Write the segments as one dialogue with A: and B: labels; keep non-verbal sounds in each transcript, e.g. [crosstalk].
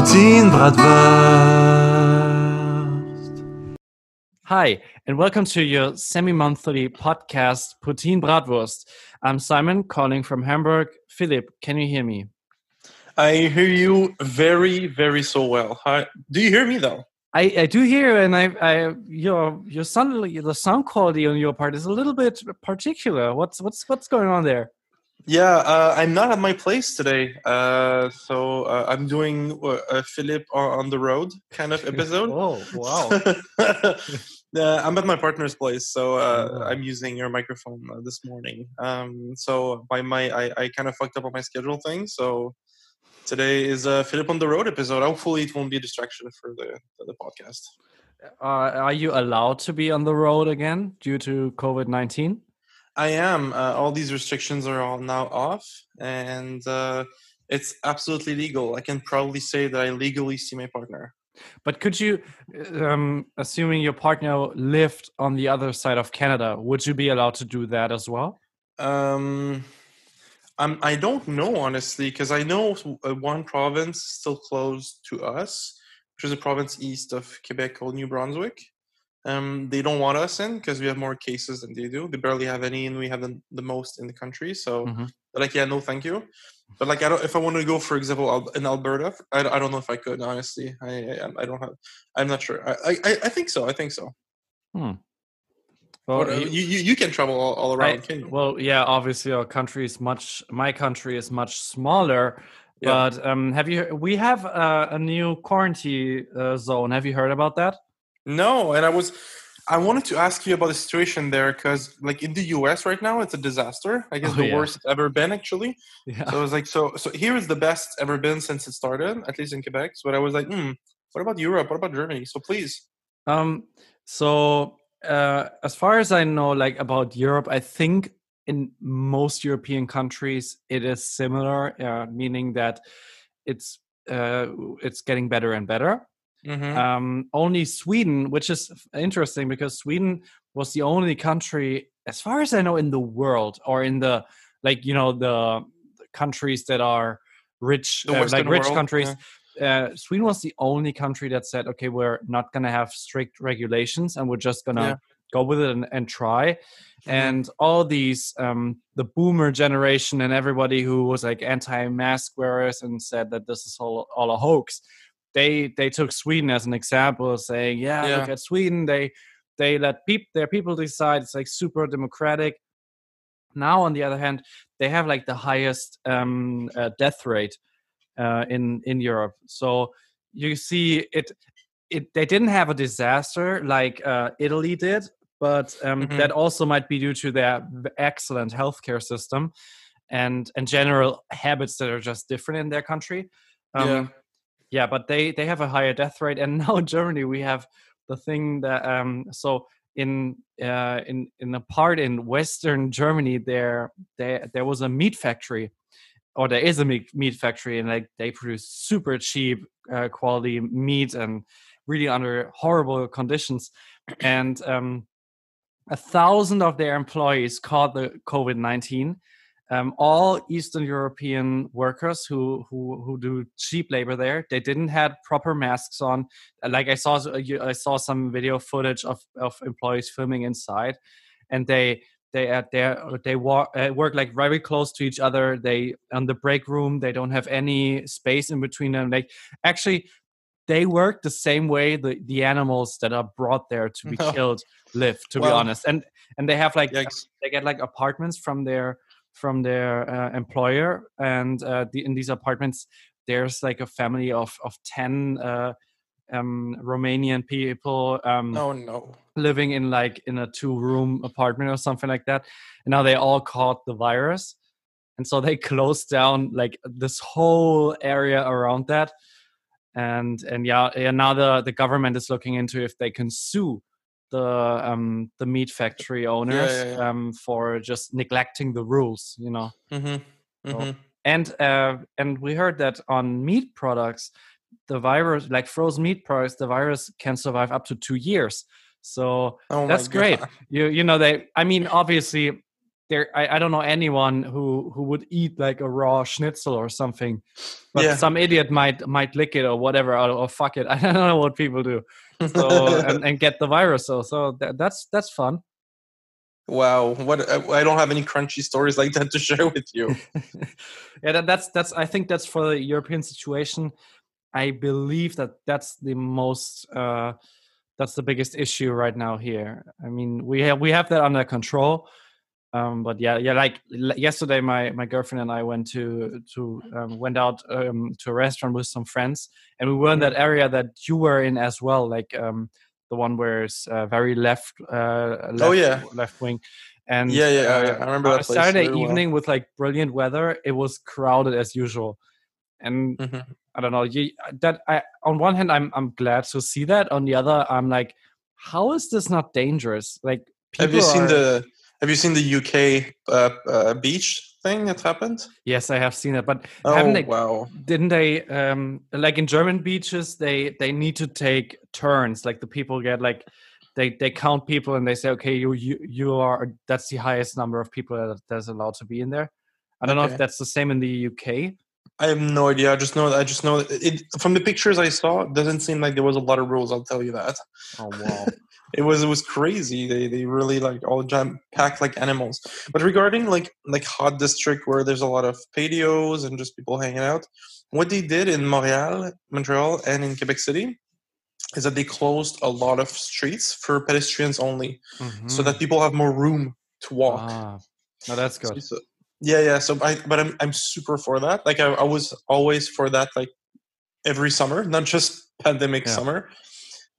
A: Poutine Bratwurst.
B: Hi, and welcome to your semi monthly podcast, Poutine Bratwurst. I'm Simon, calling from Hamburg. Philip, can you hear me?
C: I hear you very, very so well. Hi. Do you hear me though?
B: I, I do hear, and I, I your your sound the sound quality on your part is a little bit particular. What's what's what's going on there?
C: Yeah, uh, I'm not at my place today, uh, so uh, I'm doing a Philip on the road kind of episode. [laughs]
B: oh wow! [laughs]
C: Uh, I'm at my partner's place, so uh, oh. I'm using your microphone uh, this morning. Um, so by my, I, I kind of fucked up on my schedule thing. So today is a Philip on the road episode. Hopefully, it won't be a distraction for the for the podcast.
B: are you allowed to be on the road again due to COVID nineteen?
C: I am. Uh, all these restrictions are all now off, and uh, it's absolutely legal. I can probably say that I legally see my partner.
B: But could you, um, assuming your partner lived on the other side of Canada, would you be allowed to do that as well?
C: Um, I'm, I don't know honestly, because I know uh, one province still closed to us, which is a province east of Quebec called New Brunswick. Um, they don't want us in because we have more cases than they do. They barely have any, and we have the, the most in the country. So, mm-hmm. like, yeah, no, thank you. But like, I don't. If I want to go, for example, in Alberta, I, I don't know if I could. Honestly, I I, I don't have. I'm not sure. I, I I think so. I think so.
B: Hmm.
C: Well, you, you, you can travel all, all around, I?
B: Well, yeah. Obviously, our country is much. My country is much smaller. Yeah. But um, have you? We have uh, a new quarantine uh, zone. Have you heard about that?
C: No, and I was I wanted to ask you about the situation there because, like, in the U.S. right now, it's a disaster. I guess oh, the yeah. worst it's ever been, actually. Yeah. So I was like, so so here is the best ever been since it started, at least in Quebec. So, but I was like, hmm, what about Europe? What about Germany? So please.
B: Um. So uh, as far as I know, like about Europe, I think in most European countries it is similar, uh, meaning that it's uh, it's getting better and better. Mm-hmm. Um, only Sweden, which is interesting because Sweden was the only country, as far as I know, in the world or in the like you know the, the countries that are rich, uh, like rich world, countries. Yeah. Uh, Sweden was the only country that said, "Okay, we're not going to have strict regulations, and we're just going to yeah. go with it and, and try." Mm-hmm. And all these, um, the boomer generation and everybody who was like anti-mask wearers and said that this is all all a hoax they they took Sweden as an example, saying, "Yeah, yeah. look at Sweden. They they let peop- their people decide. It's like super democratic." Now, on the other hand, they have like the highest um, uh, death rate uh, in in Europe. So you see, it it they didn't have a disaster like uh, Italy did, but um, mm-hmm. that also might be due to their excellent healthcare system and and general habits that are just different in their country. Um, yeah yeah but they they have a higher death rate and [laughs] now in germany we have the thing that um so in uh in in a part in western germany there there there was a meat factory or there is a meat, meat factory and like they produce super cheap uh, quality meat and really under horrible conditions and um a thousand of their employees caught the covid-19 um, all Eastern European workers who, who who do cheap labor there, they didn't had proper masks on. Like I saw, I saw some video footage of, of employees filming inside, and they they at they they walk, uh, work like very close to each other. They on the break room, they don't have any space in between them. Like actually, they work the same way the the animals that are brought there to be no. [laughs] killed live. To well, be honest, and and they have like yikes. they get like apartments from their from their uh, employer and uh, the, in these apartments there's like a family of of 10 uh, um, Romanian people um,
C: oh no.
B: living in like in a two room apartment or something like that. And now they all caught the virus and so they [laughs] closed down like this whole area around that. And and yeah, and now the the government is looking into if they can sue the um the meat factory owners yeah, yeah, yeah. um for just neglecting the rules you know
C: mm-hmm. Mm-hmm.
B: and uh and we heard that on meat products the virus like frozen meat products the virus can survive up to two years so oh that's great you you know they i mean obviously there I, I don't know anyone who who would eat like a raw schnitzel or something but
C: Yeah.
B: some idiot might might lick it or whatever or, or fuck it. [laughs] I don't know what people do. So and, and get the virus. So so that, that's that's fun.
C: Wow, what I, I don't have any crunchy stories like that to share with you. [laughs]
B: yeah that, that's that's i think that's for the european situation. I believe that that's the most uh that's the biggest issue right now here. I mean we have we have that under control um but yeah yeah like yesterday my my girlfriend and i went to to um, went out um, to a restaurant with some friends and we were in that area that you were in as well like um the one where it's uh, very left uh left,
C: Oh, yeah.
B: left wing and
C: yeah, yeah,
B: uh,
C: I, I remember that place
B: Saturday
C: well.
B: evening with like brilliant weather, it was crowded as usual. And
C: Mhm.
B: I don't know, you, that I on one hand I'm I'm glad to see that. On the other, I'm like, how is this not dangerous? Like
C: Have you seen
B: are-
C: the Have you seen the UK uh, uh, beach thing that happened?
B: Yes, I have seen it, but
C: Oh
B: haven't they
C: wow!
B: didn't they um like in German beaches they they need to take turns. Like the people get like they they count people and they say, okay, you you you are that's the highest number of people that that's allowed to be in there. I don't know if that's the same in the UK.
C: I have no idea. I just know. I just know it, it from the pictures I saw. It doesn't seem like there was a lot of rules. I'll tell you that.
B: Oh wow. [laughs]
C: It was it was crazy. They they really like all jam packed like animals. But regarding like like hot district where there's a lot of patios and just people hanging out, what they did in Montreal, Montreal, and in Quebec City is that they closed a lot of streets for pedestrians only, so that people have more room to walk.
B: Ah, no, that's
C: So-
B: good.
C: so- yeah, yeah. So I, but I'm I'm super for that. Like I, I was always for that. Like every summer, not just [laughs] pandemic
B: Yeah.
C: summer,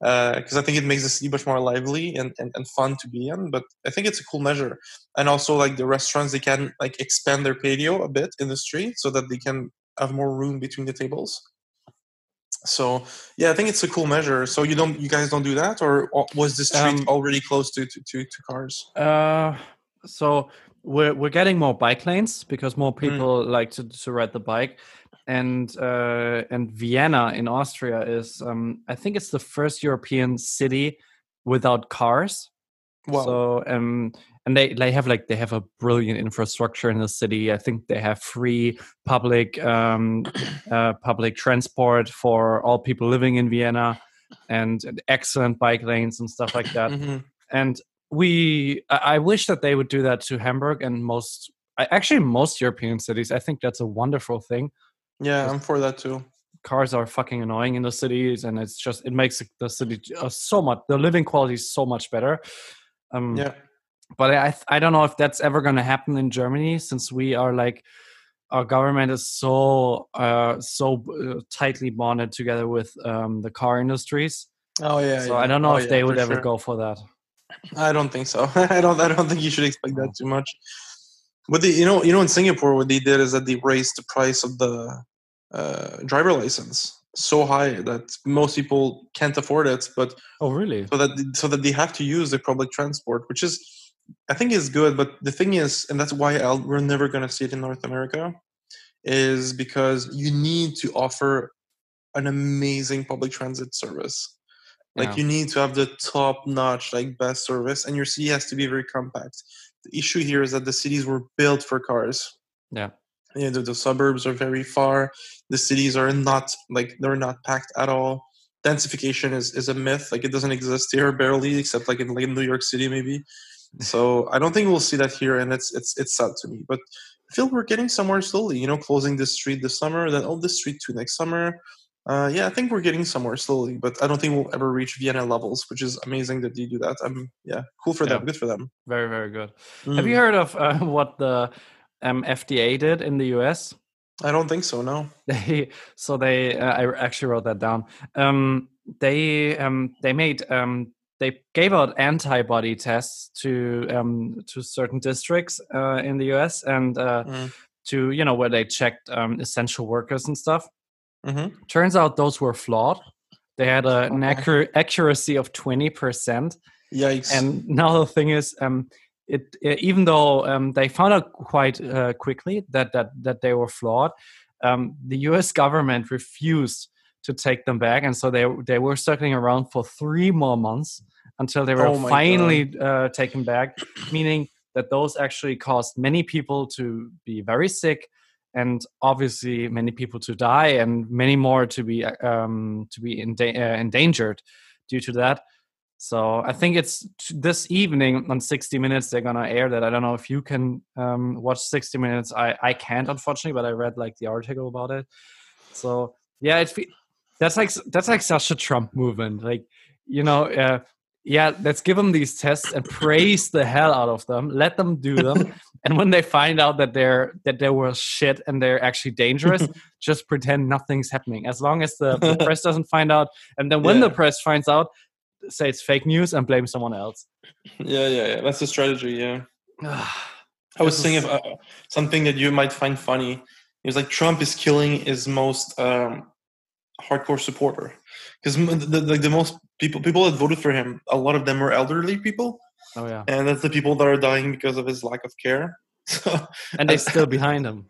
C: because I think it makes the city much more lively and, and and fun to be in. But I think it's a cool measure. And also like the restaurants, they can like expand their patio a bit in the street so that they can have more room between the tables. So yeah, I think it's a cool measure. So you don't, you guys don't do that, or was the street
B: Um,
C: already close to to to, to cars?
B: Uh, so we're we're getting more bike lanes because more
C: Mm.
B: people like to to ride the bike, and uh, and Vienna in Austria is um I think it's the first European city without cars.
C: Wow.
B: So um and they they have like they have a brilliant infrastructure in the city. I think they have free public um uh, public transport for all people living in Vienna, and excellent bike lanes and stuff like that
C: Mhm.
B: and we I, I wish that they would do that to hamburg and most actually most european cities i think that's a wonderful thing
C: Yeah, I'm for that too.
B: cars are fucking annoying in the cities and it's just it makes the city uh, so much the living quality is so much better um
C: Yeah.
B: but i i don't know if that's ever going to happen in germany since we are like our government is so uh so uh, tightly bonded together with um the car industries
C: Oh yeah.
B: so
C: yeah.
B: i don't know
C: Oh,
B: if they
C: yeah,
B: would ever
C: sure.
B: go for that
C: I don't think so. [laughs] I don't. I don't think you should expect that too much. What they, you know, you know, in Singapore, what they did is that they raised the price of the uh, driver license so high that most people can't afford it. But
B: oh really
C: so that so that they have to use the public transport, which is, I think, is good. But the thing is, and that's why I'll, we're never going to see it in North America, is because you need to offer an amazing public transit service. Like
B: Yeah.
C: you need to have the top notch, like best service, and your city has to be very compact. The issue here is that the cities were built for cars.
B: yeah
C: You know, the, the suburbs are very far. The cities are not like they're not packed at all. Densification is, is a myth. Like it doesn't exist here barely, except like in like New York City maybe. So I don't think we'll see that here, and it's it's it's sad to me. But I feel we're getting somewhere slowly. You know, closing this street this summer, then oh this street too next summer. Uh, yeah, I think we're getting somewhere slowly, but I don't think we'll ever reach Vienna levels, which is amazing that they do that. I'm yeah, cool for them, good for them.
B: Very, very good. Have
C: Mm.
B: you heard of [laughs] uh, what the um, FDA did in the US?
C: I don't think so. No. [laughs]
B: They so they uh, I actually wrote that down. Um, they um, they made um, they gave out antibody tests to um, to certain districts uh, in the US and uh,
C: Mm.
B: to you know where they checked um, essential workers and stuff.
C: hmm
B: Turns out those were flawed. They had a, an accur- accuracy of twenty percent.
C: Yikes.
B: And now the thing is, um, it, uh, even though um, they found out quite uh, quickly that that that they were flawed, um, the U.S. government refused to take them back, and so they they were circling around for three more months until they were
C: Oh
B: finally uh, taken back. Meaning that those actually caused many people to be very sick and obviously many people to die and many more to be um, to be enda- uh, endangered due to that. So I think it's this evening on 60 Minutes they're gonna air that. I don't know if you can um, watch 60 Minutes. I I can't unfortunately, but I read like the article about it. So yeah, it that's like that's like such a Trump movement. Like you know, uh, yeah, let's give them these tests and praise the hell out of them. Let them do them, [laughs] and when they find out that they're that they were shit and they're actually dangerous, [laughs] just pretend nothing's happening. As long as the, the [laughs] press doesn't find out, and then when yeah. the press finds out, say it's fake news and blame someone else.
C: Yeah, yeah, yeah. That's the strategy. Yeah. [sighs] I was thinking of uh, something that you might find funny. It was like Trump is killing his most um, hardcore supporter because the, the, the most people people that voted for him, a lot of them were elderly people.
B: Oh yeah,
C: and that's the people that are dying because of his lack of care. [laughs] So,
B: and they're still behind him.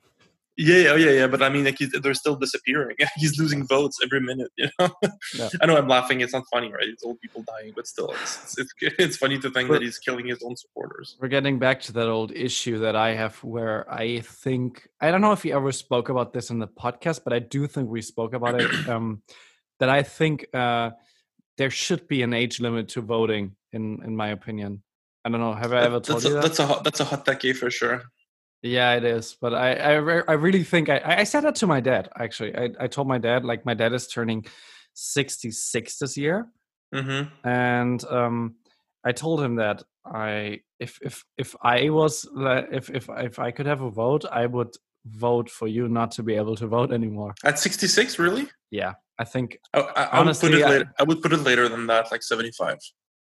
C: Yeah, oh yeah, yeah. But I mean, like they're still disappearing. [laughs] He's losing votes every minute. You know. Yeah. [laughs] I know I'm laughing. It's not funny, right? It's old people dying, but still, it's it's, it's funny to think but that he's killing his own supporters.
B: We're getting back to that old issue that I have, where I think I don't know if we ever spoke about this in the podcast, but I do think we spoke about it. [clears throat] Um, that I think uh, there should be an age limit to voting. In in my opinion, I don't know. Have I ever told
C: that's
B: you
C: a,
B: that?
C: That's a hot, that's a hot take for sure.
B: Yeah, it is. But I, I, I really think I, I said that to my dad. Actually, I, I told my dad like my dad is turning sixty six this year,
C: mm-hmm.
B: and um, I told him that I if if if I was if if if I could have a vote, I would vote for you not to be able to vote anymore.
C: At sixty six, really?
B: Yeah, I think.
C: Oh, I, I honestly, would put it later. I, I would put it later than that, like seventy five.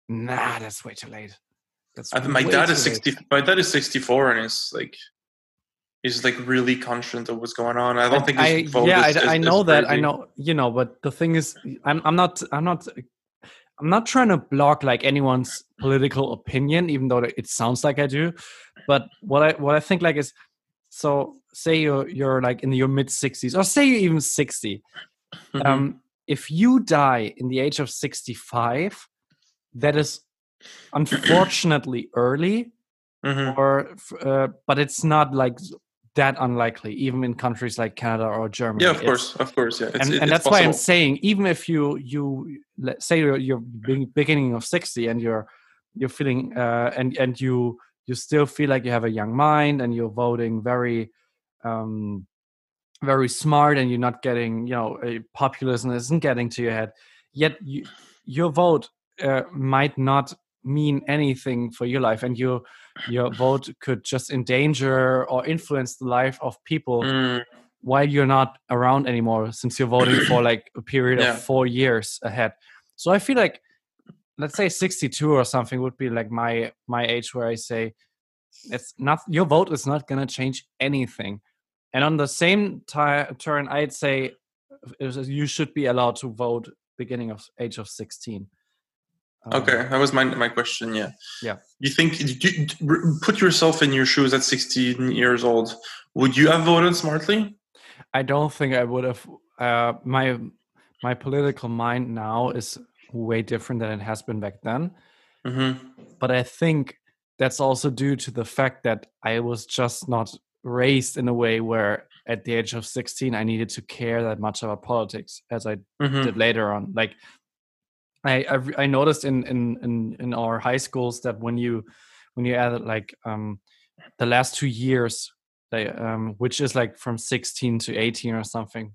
B: Nah, that's way too late.
C: That's my dad is sixty. Late. My dad is sixty four, and is like is like really conscious of what's going on. I don't think.
B: I, yeah, I, I, know that. I know you know, but the thing is, I'm I'm not I'm not I'm not trying to block like anyone's political opinion, even though it sounds like I do. But what I what I think like is, so say you're you're like in your mid 60s, or say you're even 60. Mm-hmm. Um, if you die in the age of 65, that is unfortunately early. Mm-hmm. or uh, but it's not like that unlikely, even in countries like Canada or Germany.
C: Yeah, of it's, course, of course, yeah.
B: It's, and, and that's possible. why I'm saying, even if you you let's say you're, you're beginning of sixty and you're you're feeling uh, and and you you still feel like you have a young mind and you're voting very um, very smart and you're not getting you know a populism isn't getting to your head yet you, your vote uh, might not mean anything for your life and your your vote could just endanger or influence the life of people mm. while you're not around anymore since you're voting for [clears throat] like a period yeah. of four years ahead so i feel like let's say 62 or something would be like my my age where i say it's not your vote is not going to change anything and on the same turn i'd say you should be allowed to vote beginning of age of 16
C: Okay, um, that was my my question. Yeah.
B: Yeah.
C: You think you, put yourself in your shoes at 16 years old? Would you have voted smartly?
B: I don't think I would have. Uh, my my political mind now is way different than it has been back then.
C: Mm-hmm.
B: But I think that's also due to the fact that I was just not raised in a way where at the age of 16 i needed to care that much about politics as i mm-hmm. did later on like I, I, I noticed in, in in in our high schools that when you when you add like um the last two years they um which is like from 16 to 18 or something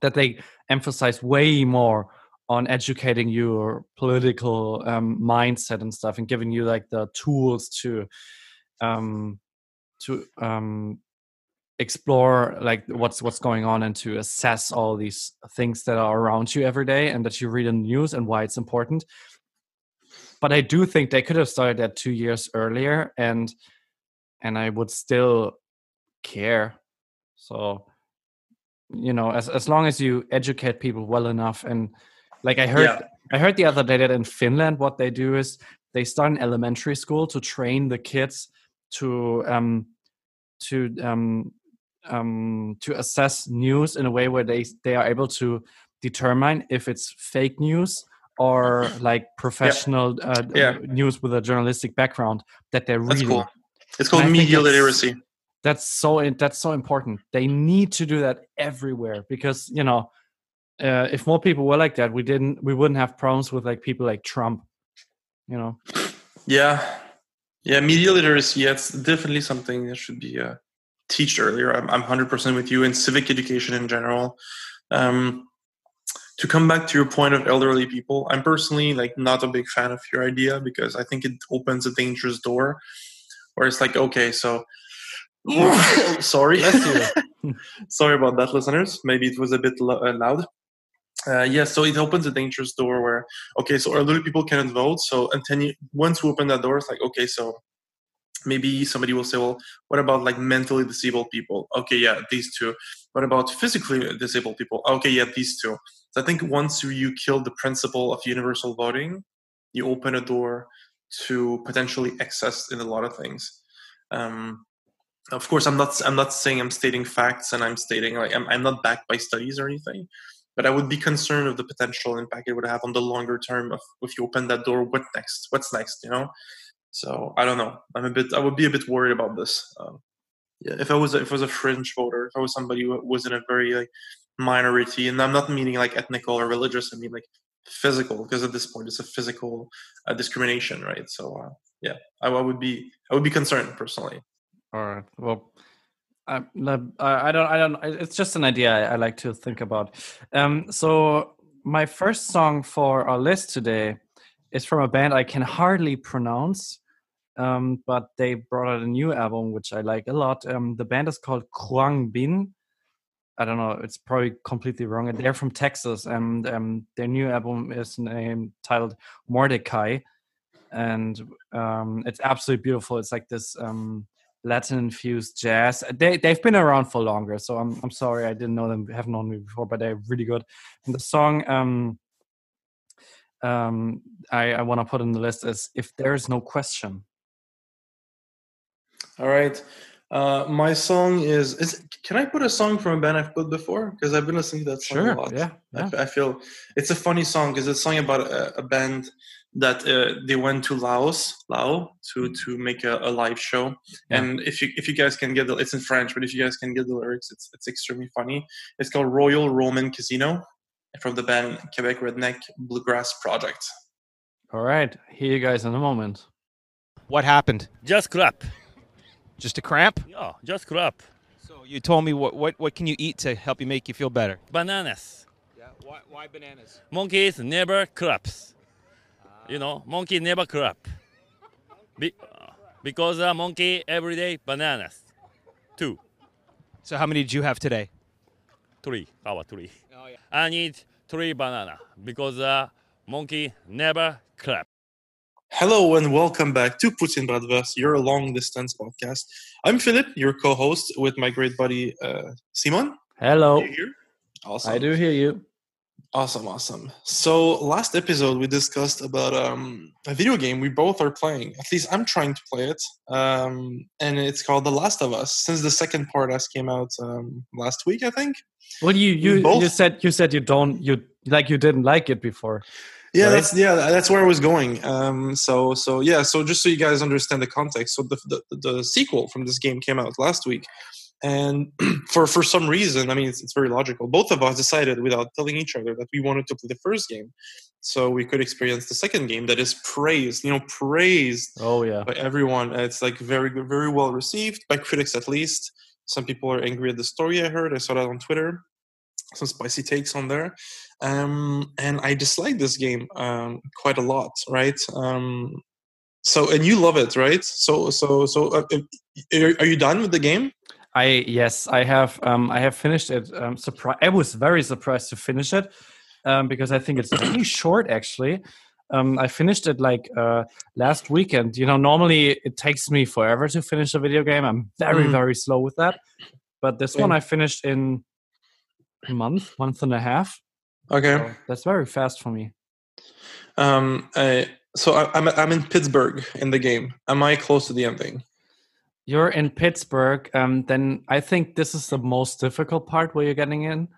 B: that they emphasize way more on educating your political um, mindset and stuff and giving you like the tools to um to um explore like what's what's going on and to assess all these things that are around you every day and that you read in the news and why it's important but i do think they could have started that two years earlier and and i would still care so you know as as long as you educate people well enough and like i heard yeah. i heard the other day that in finland what they do is they start in elementary school to train the kids to um to um um, to assess news in a way where they they are able to determine if it's fake news or [laughs] like professional
C: yeah.
B: Uh,
C: yeah.
B: news with a journalistic background that they're reading. Cool.
C: It's called media literacy.
B: That's so that's so important. They need to do that everywhere because you know, uh, if more people were like that, we didn't we wouldn't have problems with like people like Trump. You know.
C: Yeah, yeah, media literacy. Yeah, it's definitely something that should be uh, teached earlier. I'm I'm hundred percent with you in civic education in general. Um, to come back to your point of elderly people, I'm personally like not a big fan of your idea because I think it opens a dangerous door, where it's like, okay, so [laughs] [laughs] sorry, [laughs] sorry about that, listeners. Maybe it was a bit lo- uh, loud. Uh, yeah, so it opens a dangerous door where okay, so elderly people cannot vote. So and then you, once we open that door, it's like okay, so maybe somebody will say, well, what about like mentally disabled people? Okay, yeah, these two. What about physically disabled people? Okay, yeah, these two. So I think once you, kill the principle of universal voting, you open a door to potentially excess in a lot of things. Um, of course, I'm not. I'm not saying I'm stating facts, and I'm stating like I'm, I'm not backed by studies or anything. But I would be concerned of the potential impact it would have on the longer term of if you open that door. What next? What's next? You know. So I don't know. I'm a bit. I would be a bit worried about this. Um, yeah, if I was if I was a fringe voter, if I was somebody who was in a very like minority, and I'm not meaning like ethnical or religious. I mean like physical, because at this point it's a physical uh, discrimination, right? So uh, yeah, I, I would be I would be concerned personally.
B: All right. Well, I, don't I don't. It's just an idea I, I like to think about. Um. So my first song for our list today is from a band I can hardly pronounce. Um, but they brought out a new album which I like a lot. Um, the band is called Kwang Bin. I don't know. It's probably completely wrong. And they're from Texas, and um, their new album is named titled Mordechai, and um, it's absolutely beautiful. It's like this um, Latin infused jazz. They they've been around for longer, so I'm I'm sorry I didn't know them, have known me before, but they're really good. And the song um, um, I I want to put in the list is "If There Is No Question."
C: All right. Uh, my song is is. Can I put a song from a band I've put before? Because I've been listening to that song a lot.
B: Yeah.
C: I
B: Yeah.
C: f- I, feel it's a funny song because it's a song about a, a band that uh, they went to Laos, Lao, to to make a, a live show.
B: Yeah.
C: And if you if you guys can get the, it's in French, but if you guys can get the lyrics, it's it's extremely funny. It's called Royal Roman Casino from the band Quebec Redneck Bluegrass Project.
B: All right. Hear you guys in a moment.
A: What happened?
D: Just crap.
A: Just a cramp?
D: Yeah, just crap.
A: So you told me what what what can you eat to help you make you feel better?
D: Bananas.
A: Yeah. Why, why bananas?
D: Monkeys never claps. You know, monkey never clap. Be, uh, because a monkey every day bananas. Two,
A: So how many did you have today?
D: Three. How about three?
A: Oh yeah.
D: I need three banana because a monkey never clap.
C: Hello and welcome back to Poutine Bratwurst, your long distance podcast. I'm Philip, your co-host, with my great buddy uh, Simon.
B: Hello.
C: Are you here? Awesome.
B: I do hear you.
C: Awesome, awesome. So last episode we discussed about um, a video game we both are playing. At least I'm trying to play it, um, and it's called The Last of Us. Since the second part has came out um, last week, I think.
B: Well, you you you said you said you don't you like you didn't like it before.
C: Yeah,
B: Right.
C: that's yeah, that's where I was going. Um, so so yeah, so just so you guys understand the context, so the the, the sequel from this game came out last week, and [clears throat] for for some reason, I mean, it's, it's very logical. Both of us decided without telling each other that we wanted to play the first game, so we could experience the second game that is praised, you know, praised
B: Oh yeah.
C: by everyone. It's like very very well received by critics at least. Some people are angry at the story. I heard. I saw that on Twitter. Some spicy takes on there, um, and I dislike this game um, quite a lot. Right. Um, so and you love it, right? So so so uh, uh, are are you done with the game?
B: I yes, I have um I have finished it. Um surpri- I was very surprised to finish it. Um because I think it's really short actually. Um I finished it like uh last weekend. You know, normally it takes me forever to finish a video game. I'm very,
C: Mm.
B: very slow with that. But this one I finished in a month, month and a half.
C: Okay.
B: So that's very fast for me.
C: Um, I, so I, I'm I'm in Pittsburgh in the game. Am I close to the ending?
B: You're in Pittsburgh, um, then I think this is the most difficult part where you're getting in.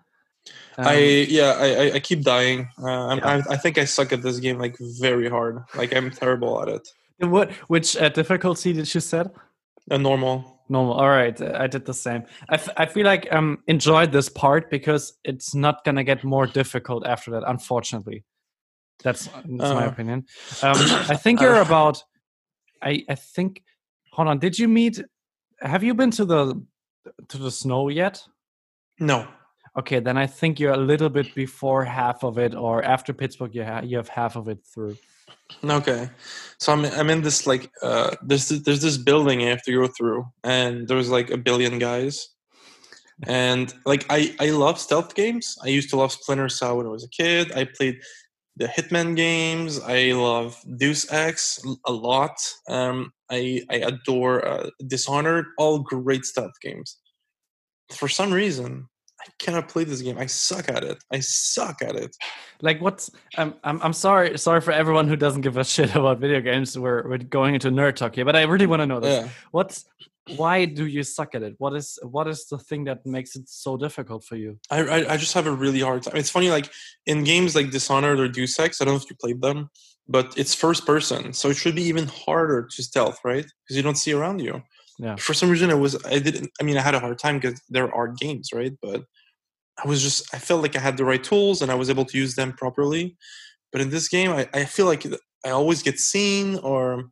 B: Um,
C: I yeah, I I, keep dying. Uh, I'm,
B: Yeah.
C: I I think I suck at this game like very hard. Like I'm terrible at it.
B: what which uh, difficulty did you set?
C: A normal.
B: Normal. All right, uh, I did the same. I, f- I feel like um enjoyed this part because it's not gonna get more difficult after that. Unfortunately, that's that's my
C: Uh.
B: opinion. Um, I think [coughs] you're
C: Uh.
B: about. I I think. Hold on. Did you meet? Have you been to the to the snow yet?
C: No.
B: Okay, then I think you're a little bit before half of it, or after Pittsburgh, you ha- you have half of it through.
C: Okay, so I'm I'm in this like uh there's this, there's this building I have to go through, and there's like a billion guys, and like I I love stealth games. I used to love Splinter Cell when I was a kid. I played the Hitman games. I love Deus Ex a lot. Um, I I adore uh, Dishonored. All great stealth games. For some reason, I cannot play this game. I suck at it. I suck at it.
B: Like what's? Um, I'm I'm sorry sorry for everyone who doesn't give a [laughs] shit about video games. We're we're going into nerd talk here, but I really want to know this.
C: Yeah.
B: What's why do you suck at it? What is what is the thing that makes it so difficult for you?
C: I, I I just have a really hard time. It's funny, like in games like Dishonored or Deus Ex. I don't know if you played them, but it's first person, so it should be even harder to stealth, right? Because you don't see around you.
B: Yeah.
C: For some reason, I was I didn't. I mean, I had a hard time because there are games, right? But I was just I felt like I had the right tools and I was able to use them properly. But in this game, I, I feel like I always get seen, or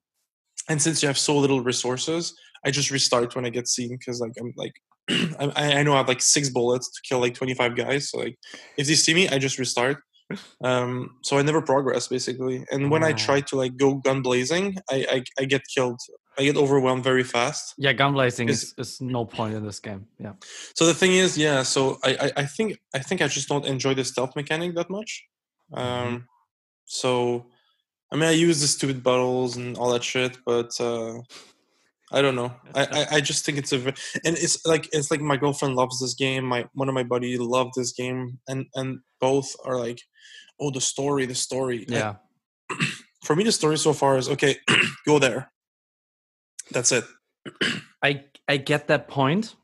C: and since you have so little resources, I just restart when I get seen because like I'm like [clears throat] I, I know I have like six bullets to kill like 25 guys. So like if they see me, I just restart. Um, so I never progress basically. And when I try to like go gun blazing, I, I I get killed. I get overwhelmed very fast.
B: Yeah, gun blazing
C: Is-
B: is, no point in this game. Yeah.
C: So the thing is, yeah. So I, I, I think I think I just don't enjoy the stealth mechanic that much. Um, so I mean, I use the stupid bottles and all that shit, but uh, I don't know. I, I, I just think it's a and it's like it's like my girlfriend loves this game. My one of my buddies loved this game, and and both are like, oh, the story, the story.
B: Yeah. [clears throat]
C: for me, the story so far is okay. [clears throat] go there. That's it. [clears throat]
B: I I get that point,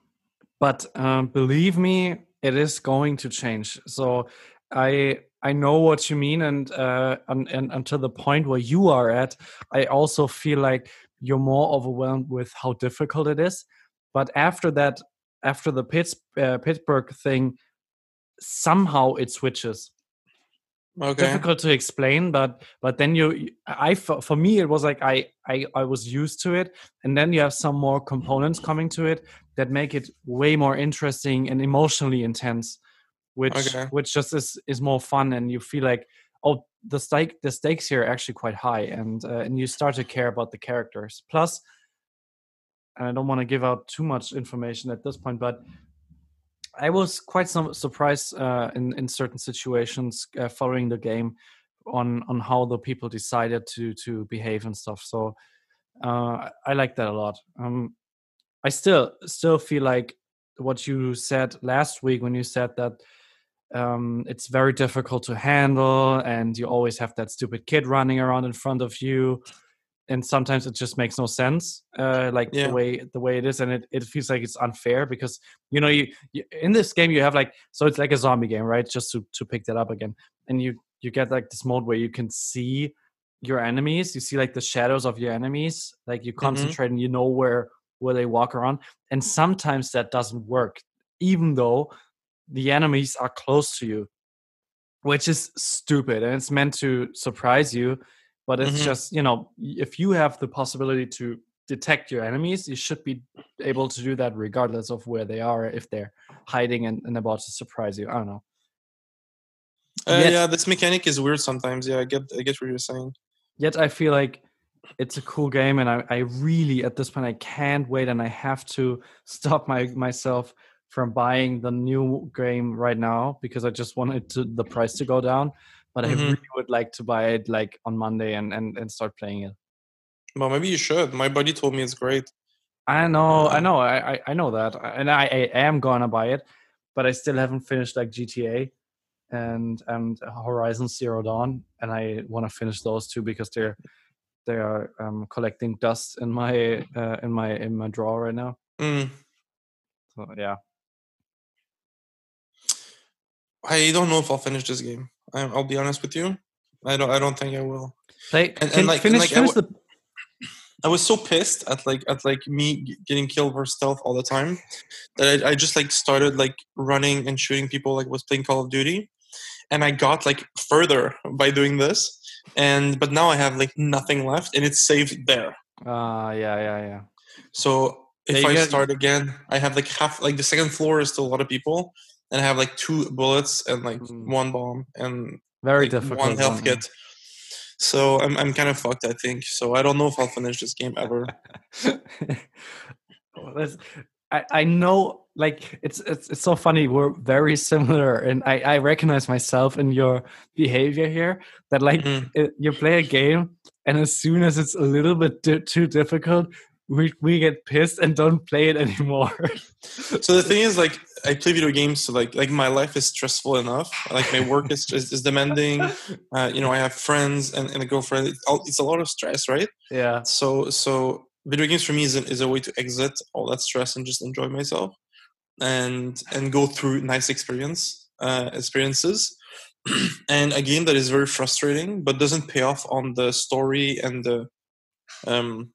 B: but um, believe me, it is going to change. So I I know what you mean, and uh, and, and until the point where you are at, I also feel like you're more overwhelmed with how difficult it is. But after that, after the Pitts, uh, Pittsburgh thing, somehow it switches
C: Okay.
B: difficult to explain but but then you i for, for me it was like I, I i was used to it and then you have some more components coming to it that make it way more interesting and emotionally intense which
C: Okay.
B: which just is is more fun and you feel like oh the stake the stakes here are actually quite high and uh, and you start to care about the characters plus and i don't want to give out too much information at this point but I was quite some surprised uh, in in certain situations uh, following the game on on how the people decided to to behave and stuff. So uh, I like that a lot. Um, I still still feel like what you said last week when you said that um, it's very difficult to handle and you always have that stupid kid running around in front of you and sometimes it just makes no sense uh, like
C: Yeah.
B: the way the way it is and it, it feels like it's unfair because you know you, you in this game you have like so it's like a zombie game right just to to pick that up again and you you get like this mode where you can see your enemies you see like the shadows of your enemies like you concentrate and you know where where they walk around and sometimes that doesn't work even though the enemies are close to you which is stupid and it's meant to surprise you but it's
C: Mhm.
B: just you know if you have the possibility to detect your enemies you should be able to do that regardless of where they are if they're hiding and, and about to surprise you i don't know
C: Uh,
B: Yet-
C: yeah, this mechanic is weird sometimes. Yeah, I get I get what you're saying.
B: yet i feel like it's a cool game and I, I really at this point i can't wait and i have to [laughs] stop my myself from buying the new game right now because i just wanted to, the price to go down but i
C: Mhm.
B: really would like to buy it like on monday and, and, and start playing it
C: Well, maybe you should. My buddy told me it's great.
B: I know, I know, I, I, I know that, and I, I am gonna buy it, but I still haven't finished like GTA and and Horizon Zero Dawn, and I want to finish those two because they're they are um, collecting dust in my uh, in my in my drawer right now.
C: Mm.
B: So yeah,
C: I don't know if I'll finish this game. I, I'll be honest with you. I don't. I don't think I will.
B: play
C: And- and like- and
B: finish
C: like I
B: finish
C: w-
B: the
C: I was so pissed at like at like me getting killed for stealth all the time that I, I just like started like running and shooting people like was playing Call of Duty, and I got like further by doing this, and but now I have like nothing left and it's saved there.
B: Ah, yeah, yeah, yeah.
C: So if I
B: get-
C: start again, I have like half like the second floor is still a lot of people, and I have like two bullets and like
B: Mm.
C: one bomb and
B: Very
C: like,
B: difficult.
C: one health kit. So I'm I'm kind of fucked, I think. So I don't know if I'll finish this game ever. [laughs]
B: Well, that's- I, I know like it's, it's it's so funny we're very similar and I, I recognize myself in your behavior here that like
C: Mm.
B: it, you play a game and as soon as it's a little bit di- too difficult we we get pissed and don't play it [laughs] anymore
C: So the thing is, like, I play video games, so like, like my life is stressful enough. Like my work is is, demanding. [laughs] Uh, you know, I have friends and, and a girlfriend. It's, all, it's a lot of stress, right?
B: yeah
C: So so video games for me is a, is a way to exit all that stress and just enjoy myself, and and go through nice experience uh, experiences. [clears throat] and a game that is very frustrating but doesn't pay off on the story and the um,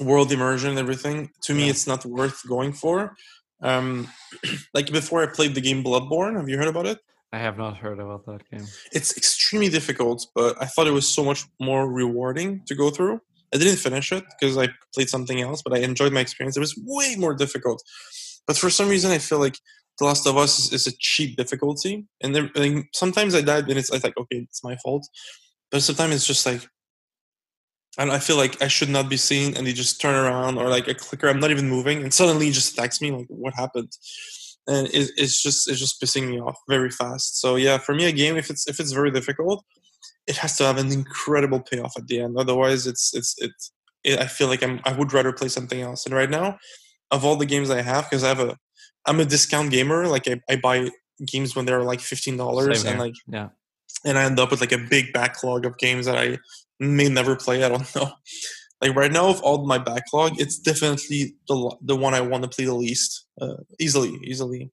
C: world immersion and everything. To me,
B: Yeah.
C: it's not worth going for. Um, [clears throat] like before, I played the game Bloodborne. Have you heard about it?
B: I have not heard about that game
C: It's extremely difficult, but I thought it was so much more rewarding to go through. I didn't finish it because I played something else, but I enjoyed my experience. It was way more difficult. But for some reason, I feel like The Last of Us is, is a cheap difficulty. And then like, sometimes I died and it's, it's like, okay, it's my fault. But sometimes it's just like, and I feel like I should not be seen, and they just turn around, or like a clicker, I'm not even moving, and suddenly it just attacks me. Like, what happened? And it, it's just it's just pissing me off very fast. So yeah, for me, a game if it's if it's very difficult, it has to have an incredible payoff at the end. Otherwise, it's it's it's. It, I feel like I'm I would rather play something else. And right now, of all the games I have, because I have a I'm a discount gamer. Like I, I buy games when they're like fifteen dollars, and like
B: yeah
C: and I end up with like a big backlog of games that I may never play. I don't [laughs] know. Like right now, of all my backlog, it's definitely the the one I want to play the least, uh, easily, easily.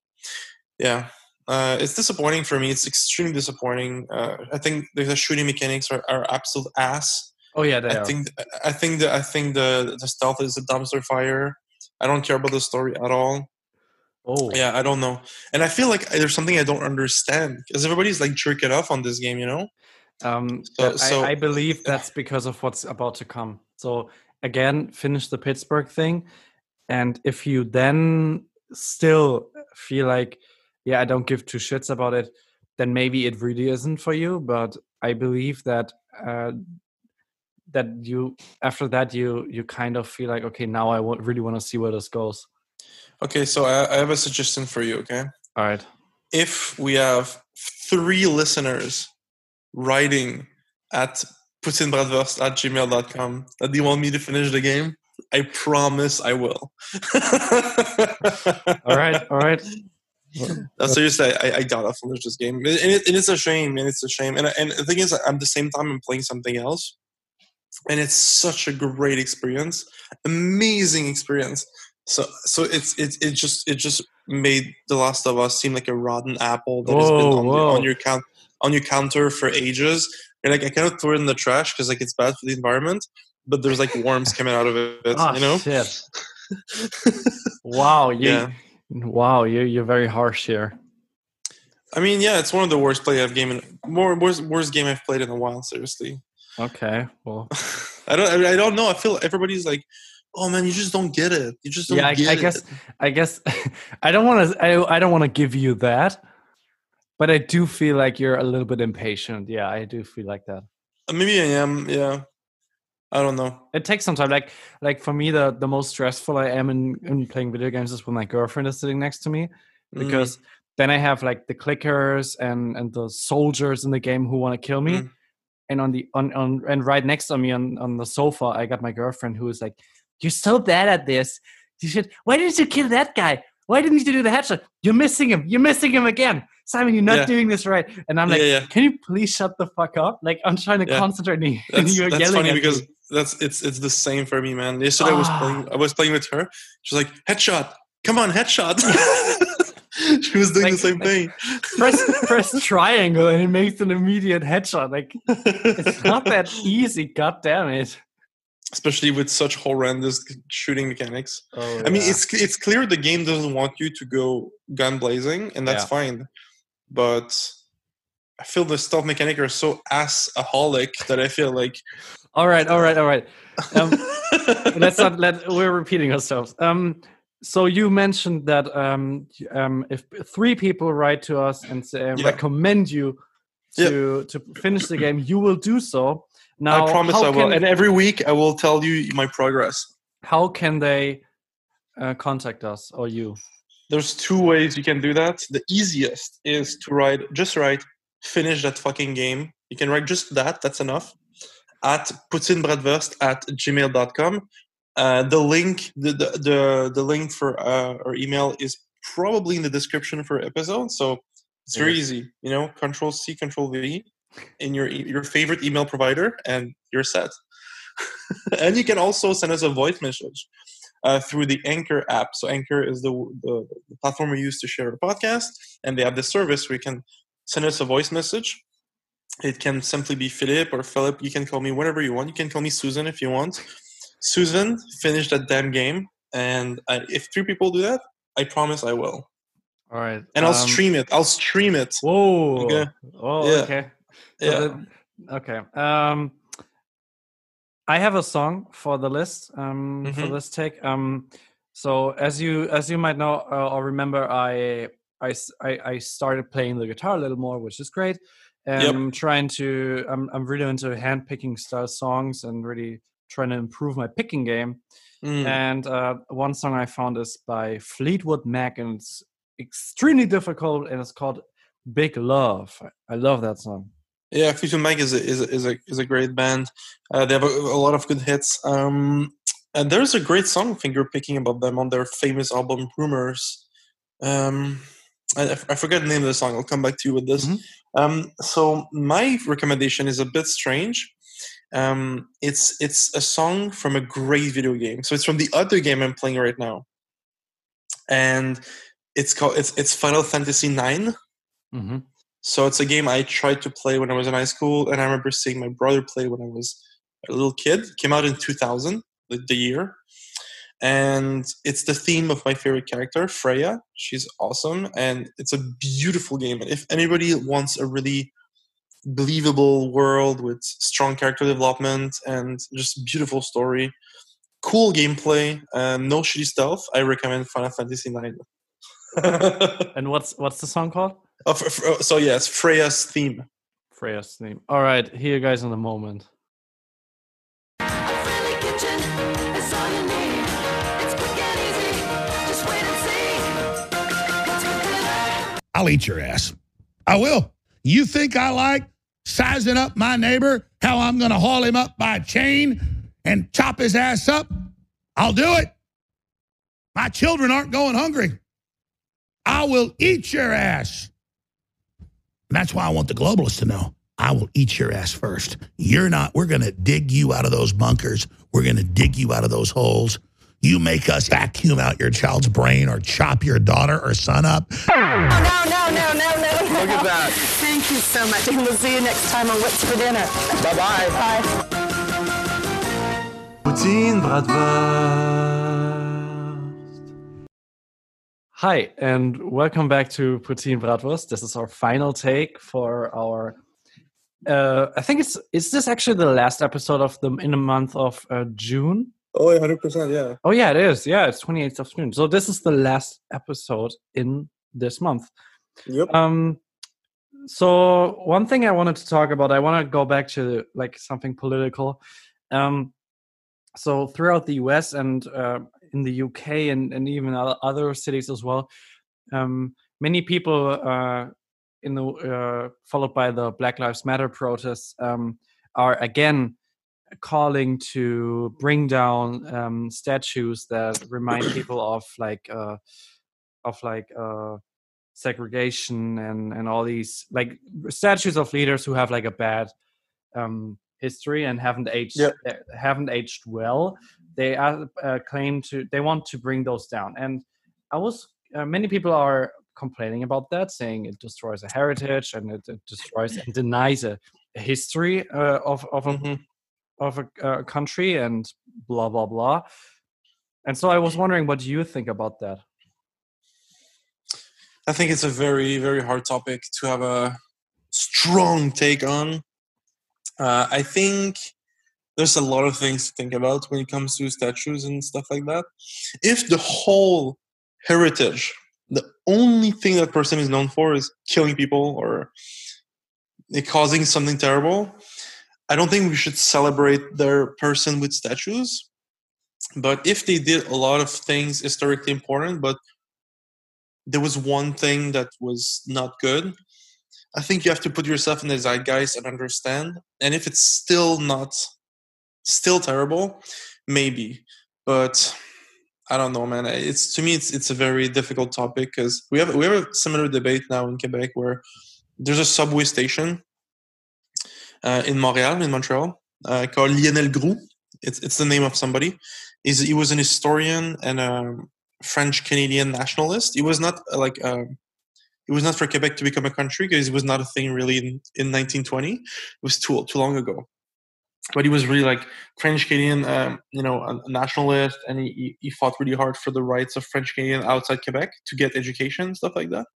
C: Yeah, uh, it's disappointing for me. It's extremely disappointing. Uh, I think the shooting mechanics are, are absolute ass.
B: oh yeah they
C: I
B: are.
C: think I think the I think the the stealth is a dumpster fire. I don't care about the story at all.
B: oh
C: Yeah, I don't know, and I feel like there's something I don't understand because everybody's like jerking off on this game. You know?
B: Um,
C: So- so-
B: I, I believe that's because of what's about to come. So again, finish the Pittsburgh thing, and if you then still feel like, yeah, I don't give two shits about it, then maybe it really isn't for you. But I believe that uh, that you after that you you kind of feel like, okay, now I really want to see where this goes.
C: Okay, so I, I have a suggestion for you. Okay,
B: All right.
C: if we have three listeners writing at putinbratwurst at gmail.com that they want me to finish the game, I promise I will. [laughs]
B: All right. All right.
C: No, seriously, I, I gotta finish this game, and, it, and it's a shame, and it's a shame. And and the thing is, at the same time, I'm playing something else, and it's such a great experience, amazing experience. So so it's it it just it just made The Last of Us seem like a rotten apple that has been on, the, on your count on your counter for ages. And like I cannot throw it in the trash because like it's bad for the environment, but there's like worms coming out of it.
B: Oh
C: you know?
B: shit! [laughs] Wow. You,
C: Yeah.
B: Wow. You you're very harsh here.
C: I mean, yeah, it's one of the worst play I've game in more worst worst game I've played in a while. Seriously.
B: Okay. Well. [laughs]
C: I don't. I, I don't know. I feel everybody's like, "Oh man, you just don't get it. You just don't
B: yeah, I, I
C: it."
B: guess I guess [laughs] I don't want to I, I don't want to give you that, but I do feel like you're a little bit impatient. Yeah, I do feel like that.
C: maybe I am. Yeah, I don't know.
B: It takes some time. Like like for me, the the most stressful I am in, in playing video games is when my girlfriend is sitting next to me
C: Mm.
B: because then I have like the clickers and and the soldiers in the game who want to kill me.
C: Mm.
B: And on the on, on and right next to me on, on the sofa, I got my girlfriend who is like, You're so bad at this. You should why didn't you kill that guy? Why didn't you do the headshot? You're missing him. You're missing him again. Simon, you're not
C: Yeah.
B: doing this right. And I'm like,
C: Yeah, yeah.
B: Can you please shut the fuck up? Like I'm trying to
C: Yeah.
B: concentrate and [laughs]
C: That's,
B: you're
C: that's
B: yelling
C: funny
B: at
C: because
B: me.
C: that's it's it's the same for me, man. Yesterday I was
B: Ah.
C: playing. I was playing with her. She was like, "Headshot! Come on, headshot!" [laughs] [laughs] she was doing
B: Like-
C: the same
B: like-
C: thing.
B: press press triangle and it makes an immediate headshot. Like it's not that easy. God damn it.
C: especially with such horrendous shooting mechanics.
B: Oh,
C: I mean,
B: yeah.
C: it's it's clear the game doesn't want you to go gun blazing, and that's
B: Yeah.
C: fine. But I feel the stealth mechanic are so ass-aholic that I feel like
B: all right, all right, all right. Um, [laughs] let's not let we're repeating ourselves. Um, so you mentioned that um, um, if three people write to us and say,
C: Yeah.
B: recommend you to to finish the game, you will do so. Now,
C: I promise I will.
B: Can,
C: and every week I will tell you my progress.
B: how can they uh, contact us or you?
C: There's two ways you can do that. The easiest is to write just write finish that fucking game. You can write just that, that's enough. At poutinebratwurst at gmail.com. Uh, the link the, the the the link for uh, our email is probably in the description for episode. So it's very
B: Yes.
C: easy. You know, control C, control V in your your favorite email provider, and you're set. [laughs] and you can also send us a voice message uh, through the Anchor app. So Anchor is the, the the platform we use to share a podcast, and they have this service where you can send us a voice message. It can simply be Philip or Philip. You can call me whatever you want. You can call me Susan if you want. Susan, finish that damn game. And I, if three people do that, I promise I will.
B: All right,
C: And I'll
B: um,
C: stream it. I'll stream it.
B: Whoa!
C: Okay.
B: Oh,
C: Yeah.
B: okay. So
C: Yeah.
B: the- okay. Um, I have a song for the list um, for
C: Mhm.
B: this take. Um, so as you as you might know uh, or remember, I, I I started playing the guitar a little more, which is great. And
C: Yep.
B: I'm trying to. I'm I'm really into hand picking style songs and really trying to improve my picking game.
C: Mm.
B: And uh, one song I found is by Fleetwood Mac, and it's extremely difficult, and it's called "Big Love." I love that song.
C: Yeah, Fleetwood Mac is a, is a, is a, is a great band. Uh, they have a, a lot of good hits. Um, and there's a great song finger picking about them on their famous album Rumors. Um, I, I forget the name of the song. I'll come back to you with this.
B: Mhm.
C: Um, so my recommendation is a bit strange. Um, it's it's a song from a great video game. So it's from the other game I'm playing right now, and it's called it's it's Final Fantasy Nine.
B: Mm-hmm.
C: So it's a game I tried to play when I was in high school, and I remember seeing my brother play when I was a little kid. It came out in 2000, the, the year, and it's the theme of my favorite character, Freya. She's awesome, and it's a beautiful game. And if anybody wants a really believable world with strong character development and just beautiful story, cool gameplay, and no shitty stealth, I recommend Final Fantasy IX. [laughs]
B: And what's what's the song called?
C: Oh, f- f- oh, so yes, Freya's theme.
B: Freya's theme. All right, here you guys in a moment.
E: A friendly kitchen is all you need. It's quick and easy. Just wait and see. What's for dinner?
F: I'll eat your ass. I will. You think I like sizing up my neighbor, how I'm going to haul him up by a chain and chop his ass up? I'll do it. My children aren't going hungry. I will eat your ass. And that's why I want the globalists to know I will eat your ass first. You're not, we're going to dig you out of those bunkers. We're going to dig you out of those holes. You make us vacuum out your child's brain or chop your daughter or son up.
G: Oh, no, no, no, no, no, no.
C: Look at that.
G: Thank you so much. And we'll see you next time on What's for Dinner.
C: Bye-bye.
G: Bye.
B: Poutine Hi, and welcome back to Poutine Bratwurst. This is our final take for our. Uh, I think it's is this actually the last episode of the in the month of uh, June?
C: Oh, 100%, yeah.
B: Oh yeah, it is. Yeah, it's twenty eighth of June. So this is the last episode in this month.
C: Yep.
B: Um, so one thing I wanted to talk about, I want to go back to like something political. Um, so throughout the U.S. and uh, in the U.K. and, and even other cities as well, um, many people uh, in the uh, followed by the Black Lives Matter protests um, are again calling to bring down um, statues that remind [coughs] people of like uh, of like uh, segregation and and all these like statues of leaders who have like a bad um, history and haven't aged
C: Yep.
B: uh, haven't aged well. They uh, claim to they want to bring those down, and I was uh, many people are complaining about that, saying it destroys a heritage and it, it destroys and denies a, a history uh, of of a
C: Mhm.
B: of a uh, country and blah blah blah. And so I was wondering, what do you think about that?
C: I think it's a very, very hard topic to have a strong take on. Uh, I think there's a lot of things to think about when it comes to statues and stuff like that. If the whole heritage, the only thing that person is known for is killing people or causing something terrible, I don't think we should celebrate their person with statues. But if they did a lot of things historically important, but there was one thing that was not good, I think you have to put yourself in the zeitgeist and understand. And if it's still not, still terrible, maybe. But I don't know, man. It's to me, it's it's a very difficult topic because we have we have a similar debate now in Quebec where there's a subway station uh, in Montreal, in Montreal, uh, called Lionel Groulx. It's it's the name of somebody. He's, he was an historian and a French Canadian nationalist. He was not uh, like um, it was not for Quebec to become a country because it was not a thing really in, in 1920. It was too too long ago. But he was really like French Canadian, um, you know, nationalist, and he, he fought really hard for the rights of French Canadian outside Quebec to get education, stuff like that,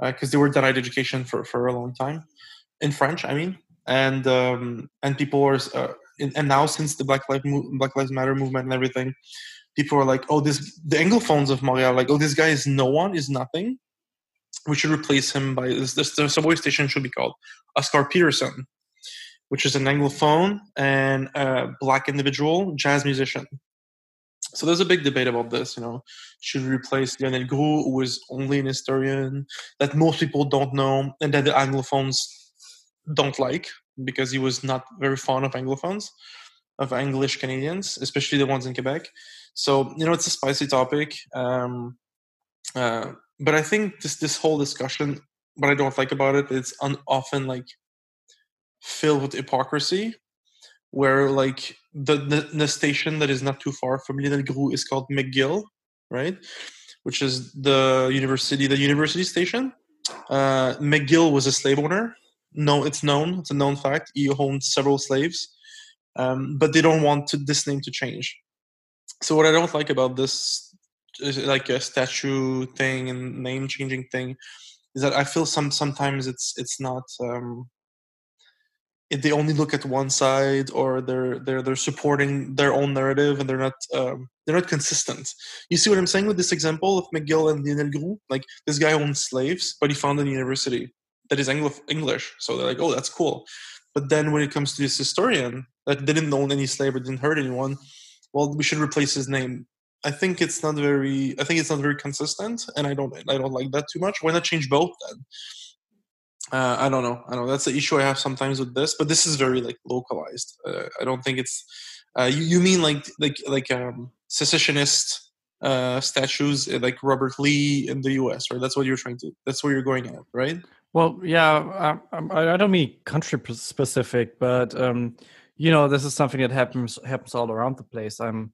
C: because uh, they were denied education for, for a long time in French. I mean, and um, and people were, uh, and now since the Black Lives Black Lives Matter movement and everything, people are like, oh, this the Anglophones of Montreal, like, oh, this guy is no one, is nothing we should replace him by this the subway station should be called Oscar Peterson, which is an Anglophone and a black individual jazz musician. So there's a big debate about this. You know, should we replace Lionel Groulx, who is only an historian that most people don't know, and that the Anglophones don't like because he was not very fond of Anglophones, of English Canadians, especially the ones in Quebec. So you know, it's a spicy topic. Um, uh, but I think this this whole discussion, what I don't like about it, it's un- often like filled with hypocrisy, where like the, the the station that is not too far from Groulx is called McGill, right? Which is the university, the university station. Uh, McGill was a slave owner. No, it's known. It's a known fact. He owned several slaves, um, but they don't want to, this name to change. So what I don't like about this like a statue thing and name changing thing is that I feel some sometimes it's it's not um, they only look at one side or they're they're they're supporting their own narrative and they're not um, they're not consistent. You see what I'm saying with this example of McGill and Lionel Groulx? Like this guy owned slaves, but he founded a university that is Anglo- English, so they're like, oh, that's cool. But then when it comes to this historian that didn't own any slave or didn't hurt anyone, well, we should replace his name I think it's not very. I think it's not very consistent, and I don't. I don't like that too much. Why not change both then? Uh, I don't know. I don't know. That's the issue I have sometimes with this, but this is very like localized. Uh, I don't think it's. Uh, you, you mean like like like um, secessionist uh, statues uh, like Robert Lee in the U.S. right? That's what you're trying to. That's where you're going at, right?
B: Well, yeah. um, I, I don't mean country specific, but um, you know, this is something that happens happens all around the place. I'm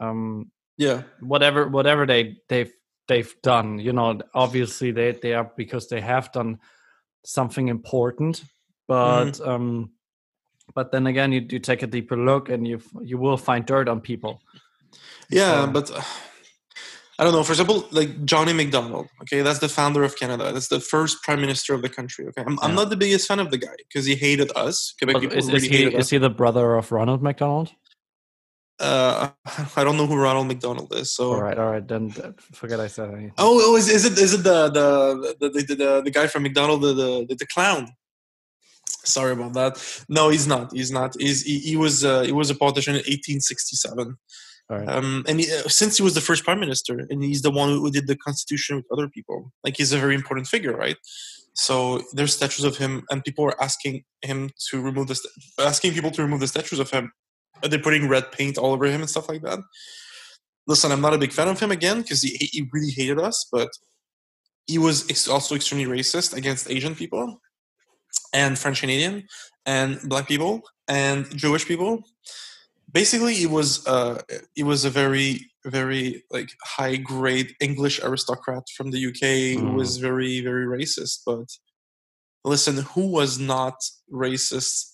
B: um
C: Yeah.
B: whatever whatever they they've they've done you know obviously they they are because they have done something important but um but then again you, you take a deeper look and you you will find dirt on people
C: Yeah,
B: So-
C: but uh, I don't know. For example, like John A. Macdonald. Okay, that's the founder of Canada. That's the first prime minister of the country. Okay, I'm, I'm not the biggest fan of the guy because he hated us. Quebec
B: But
C: people
B: is, is
C: really
B: he is
C: us.
B: he the brother of ronald mcdonald
C: Uh, [laughs] I don't know who Ronald McDonald is. So.
B: all right all right then uh, forget i said anything
C: Oh, oh, is, is it is it the the the the, the, the guy from McDonald the, the the clown? Sorry about that. No, he's not. He's not. He's he, he was uh, he was a politician in 1867.
B: all right
C: Um, and he, uh, since he was the first prime minister, and he's the one who did the constitution with other people, like he's a very important figure, right? So there's statues of him, and people are asking him to remove the st- asking people to remove the statues of him. Are they putting red paint all over him and stuff like that? Listen, I'm not a big fan of him again because he, he really hated us, but he was ex- also extremely racist against Asian people and French Canadian and black people and Jewish people. Basically, he was uh, he was a very very like high grade English aristocrat from the UK who
B: Mm.
C: was very very racist. But listen, who was not racist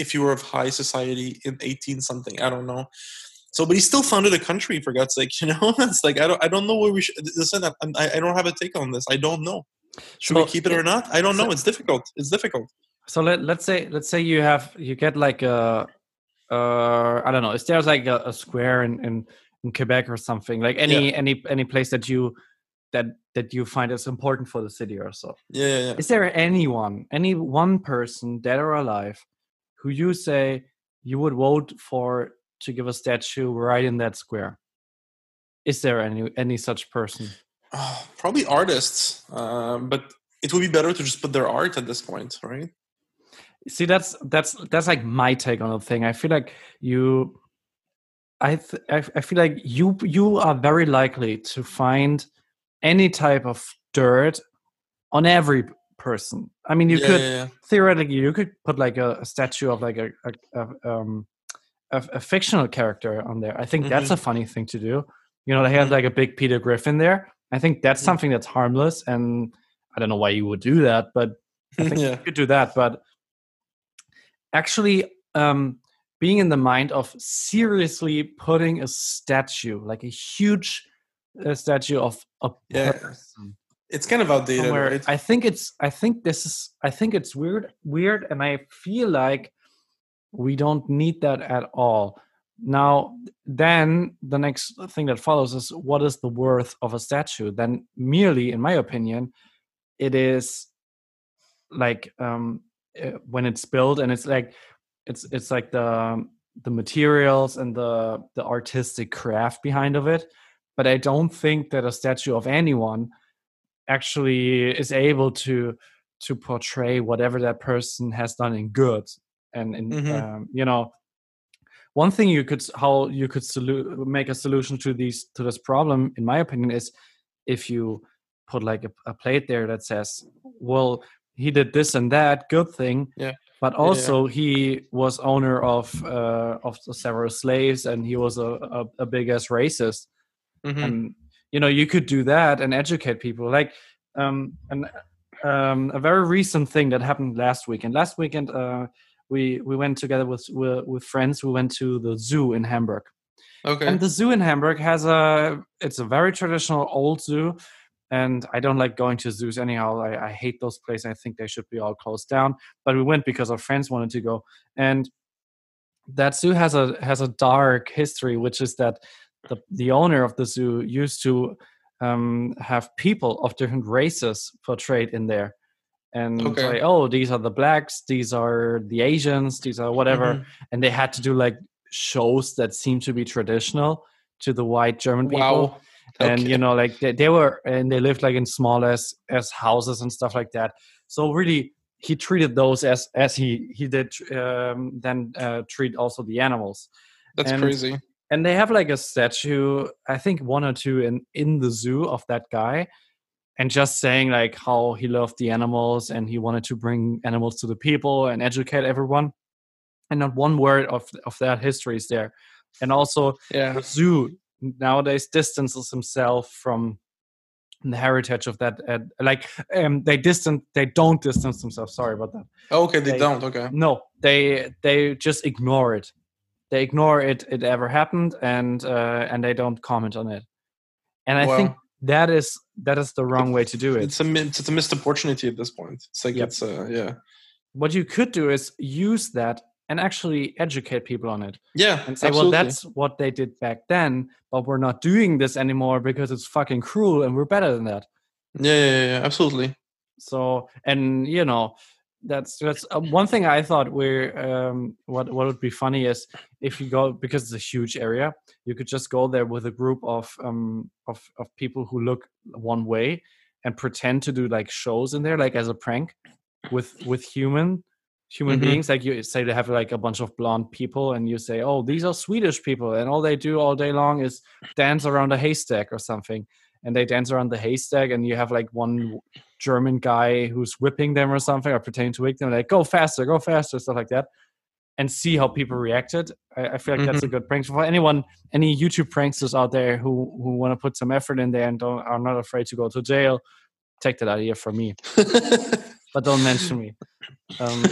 C: if you were of high society in 18 something. I don't know. So, but he still founded a country for God's sake. [laughs] You know, it's like I don't I don't know where we should. Listen, I, I don't have a take on this. I don't know. Should
B: So-
C: we keep it or not? I don't know. It's difficult. It's difficult.
B: So let let's say let's say you have you get like a uh I don't know, is there's like a, a square in, in in Quebec or something like any any any place that you that that you find is important for the city or so.
C: Yeah, yeah, yeah.
B: Is there anyone, any one person, dead or alive, who you say you would vote for to give a statue right in that square? Is there any any such person?
C: Oh, probably artists, um, but it would be better to just put their art at this point, right?
B: See, that's that's that's like my take on the thing. I feel like you, I th- I feel like you you are very likely to find any type of dirt on every person. I mean, you
C: yeah,
B: could
C: yeah, yeah.
B: theoretically you could put like a, a statue of like a a, a, um, a, a fictional character on there. I think that's
C: Mm-hmm.
B: a funny thing to do. You know, they have like a big Peter Griffin there. I think that's
C: Mhm.
B: something that's harmless, and I don't know why you would do that, but [laughs] I think you could do that. But actually, um, being in the mind of seriously putting a statue, like a huge uh, statue of a person
C: It's kind of outdated, right?
B: I think it's I think this is I think it's weird weird and I feel like we don't need that at all. Now then the next thing that follows is what is the worth of a statue? Then merely in my opinion it is like um uh, when it's built and it's like it's it's like the the materials and the the artistic craft behind of it but i don't think that a statue of anyone actually is able to to portray whatever that person has done in good and in
C: Mhm.
B: um, you know one thing you could how you could solu- make a solution to these to this problem in my opinion is if you put like a, a plate there that says well he did this and that good thing
C: Yeah.
B: but
C: Yeah, yeah.
B: also he was owner of uh, of several slaves and he was a, a, a big ass racist
C: Mhm.
B: and you know you could do that and educate people. Like um and um a very recent thing that happened last weekend. Last weekend uh we we went together with with, with friends. We went to the zoo in hamburg.
C: Okay.
B: and the zoo in hamburg has a it's a very traditional old zoo and i don't like going to zoos anyhow. I, I hate those places. I think they should be all closed down. But we went because our friends wanted to go. And that zoo has a has a dark history which is that the the owner of the zoo used to um, have people of different races portrayed in there and
C: Okay.
B: like oh these are the blacks these are the asians these are whatever
C: Mhm.
B: and they had to do like shows that seemed to be traditional to the white german people
C: Wow.
B: and you know like they, they were and they lived like in small as as houses and stuff like that so really he treated those as as he he did um, then uh, treat also the animals
C: That's
B: and-
C: crazy.
B: And they have like a statue i think one or two in in the zoo of that guy and just saying like how he loved the animals and he wanted to bring animals to the people and educate everyone and not one word of of that history is there and also
C: Yeah.
B: the zoo nowadays distances himself from the heritage of that uh, like um they distant they don't distance themselves sorry about that
C: okay, they,
B: They-
C: don't. Okay.
B: no they they just ignore it they ignore it it ever happened and uh and they don't comment on it and i think that is that is the wrong way to do it
C: It's a it's a missed opportunity at this point. It's like
B: Yep.
C: it's uh yeah
B: what you could do is use that and actually educate people on it
C: yeah
B: and say
C: absolutely.
B: well that's what they did back then but we're not doing this anymore because it's fucking cruel and we're better than that
C: yeah yeah yeah absolutely
B: so and you know that's that's uh, one thing i thought we're um what what would be funny is if you go because it's a huge area you could just go there with a group of um of of people who look one way and pretend to do like shows in there like as a prank with with human human
C: Mhm.
B: beings like you say they have like a bunch of blonde people and you say oh these are swedish people and all they do all day long is dance around a haystack or something and they dance around the haystack and you have like one german guy who's whipping them or something or pretending to whip them like go faster go faster stuff like that and see how people reacted i, I feel like that's a good prank for anyone any youtube pranksters out there who who want to put some effort in there and don't are not afraid to go to jail take that idea from me [laughs] but don't mention me Um,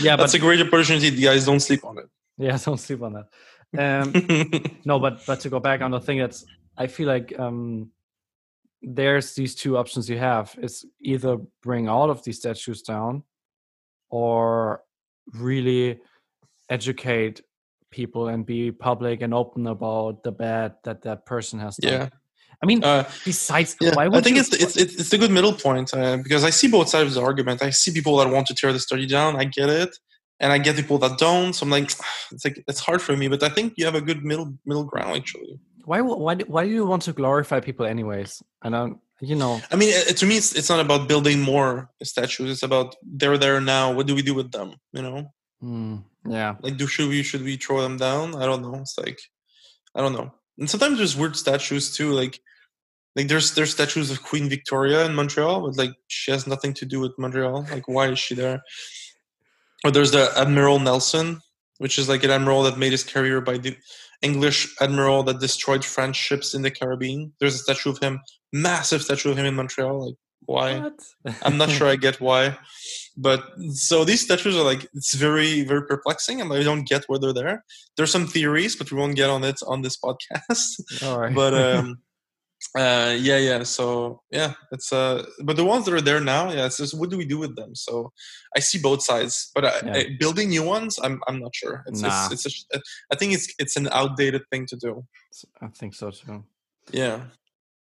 B: yeah,
C: that's
B: but
C: a great opportunity. Guys, don't sleep on it.
B: yeah, [laughs] don't sleep on that. Um, [laughs] no, but but to go back on the thing that's I feel like um, there's these two options you have. It's either bring all of these statues down, or really educate people and be public and open about the bad that that person has done.
C: yeah.
B: I mean,
C: Uh,
B: besides,
C: Yeah,
B: why would
C: I think
B: you,
C: it's, it's it's it's a good middle point uh, because I see both sides of the argument. I see people that want to tear the study down. I get it, and I get people that don't. So I'm like, [sighs] it's like it's hard for me. But I think you have a good middle middle ground actually.
B: Why why do- why do you want to glorify people anyways? I don't, you know.
C: I mean, to me, it's, it's not about building more statues. It's about they're there now. What do we do with them? You know,
B: hmm, yeah,
C: like do should we should we throw them down? I don't know. It's like I don't know. And sometimes there's weird statues too. Like like there's there's statues of Queen Victoria in Montreal, but like she has nothing to do with Montreal. Like why is she there? Or there's the Admiral Nelson, which is like an admiral that made his career by the English admiral that destroyed French ships in the Caribbean. There's a statue of him, massive statue of him in Montreal. Like why? I'm not sure I [laughs] get why. But so these statues are like it's very very perplexing, and I don't get why they're there. There's some theories, but we won't get on it on this podcast.
B: All right.
C: but um, [laughs] uh, yeah, yeah. So yeah, it's uh, but the ones that are there now, yeah, it's just what do we do with them? So I see both sides, but I,
B: Yeah.
C: I, building new ones, I'm I'm not sure. It's
B: Nah.
C: it's, it's a, sh- I think it's it's an outdated thing to do.
B: I think so too.
C: Yeah.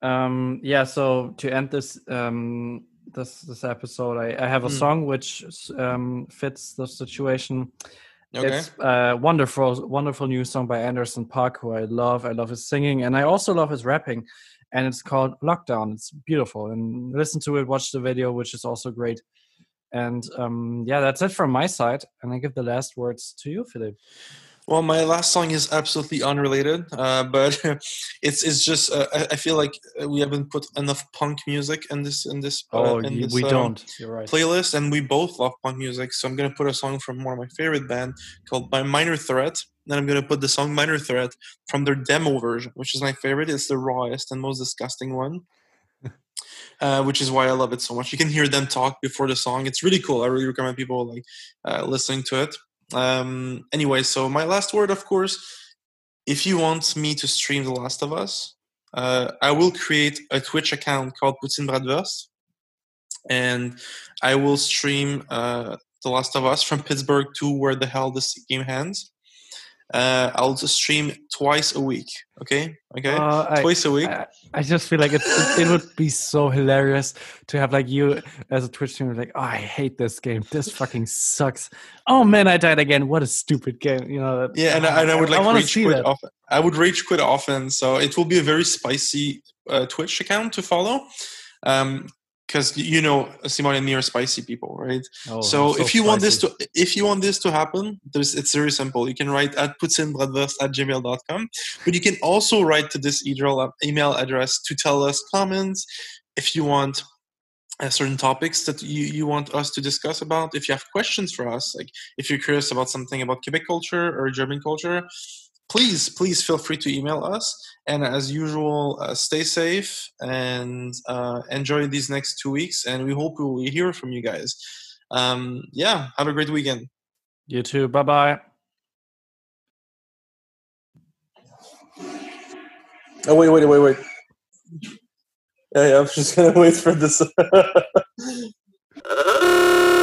B: Um, yeah. So to end this um, this this episode, I, I have a
C: Mm.
B: song which um, fits the situation.
C: Okay.
B: It's a wonderful, wonderful new song by Anderson .Paak, who I love. I love his singing, and I also love his rapping. And it's called Lockdown. It's beautiful, and listen to it. Watch the video, which is also great. And um, yeah, that's it from my side. And I give the last words to you, Philip.
C: Well, my last song is absolutely unrelated, uh, [laughs] but it's it's just uh, I, I feel like we haven't put enough punk music in this in this. Uh,
B: Oh,
C: in this,
B: we
C: uh,
B: don't. You're right.
C: playlist, and we both love punk music. So I'm gonna put a song from one of my favorite band called by Minor Threat. Then I'm gonna put the song Minor Threat from their demo version, which is my favorite. It's the rawest and most disgusting one. [laughs] Uh, which is why I love it so much. You can hear them talk before the song. It's really cool. I really recommend people like uh, listening to it. Um, anyway, so my last word, of course, if you want me to stream The Last of Us, uh, I will create a Twitch account called Poutine Bratwurst, and I will stream uh, The Last of Us from Pittsburgh to where the hell this game ends. Uh, I'll just stream twice a week. Okay, okay,
B: Uh,
C: twice a week.
B: I, I just feel like it, it, it would be so hilarious to have like you as a Twitch streamer, like, oh, I hate this game. This fucking sucks. Oh man, I died again. What a stupid game. You know. That,
C: Yeah, and, I- and I would like
B: wanna
C: rage
B: see
C: quit
B: that.
C: often. I would rage quit often, so it will be a very spicy uh, Twitch account to follow. Um, because you know Simon and me are spicy people, right?
B: Oh,
C: so,
B: I'm
C: if you want this to if you want this to happen, there's it's very simple. You can write at poutinebratwurst at gmail.com, but you can also write to this email email address to tell us comments if you want uh, certain topics that you, you want us to discuss about. If you have questions for us, like if you're curious about something about Quebec culture or German culture, please please feel free to email us. And as usual, uh, stay safe and uh, enjoy these next two weeks. And we hope we will hear from you guys. Um, yeah, have a great weekend.
B: You too. Bye bye.
C: Oh wait, wait, wait, wait. Yeah, yeah. I'm just gonna [laughs] wait for this. [laughs]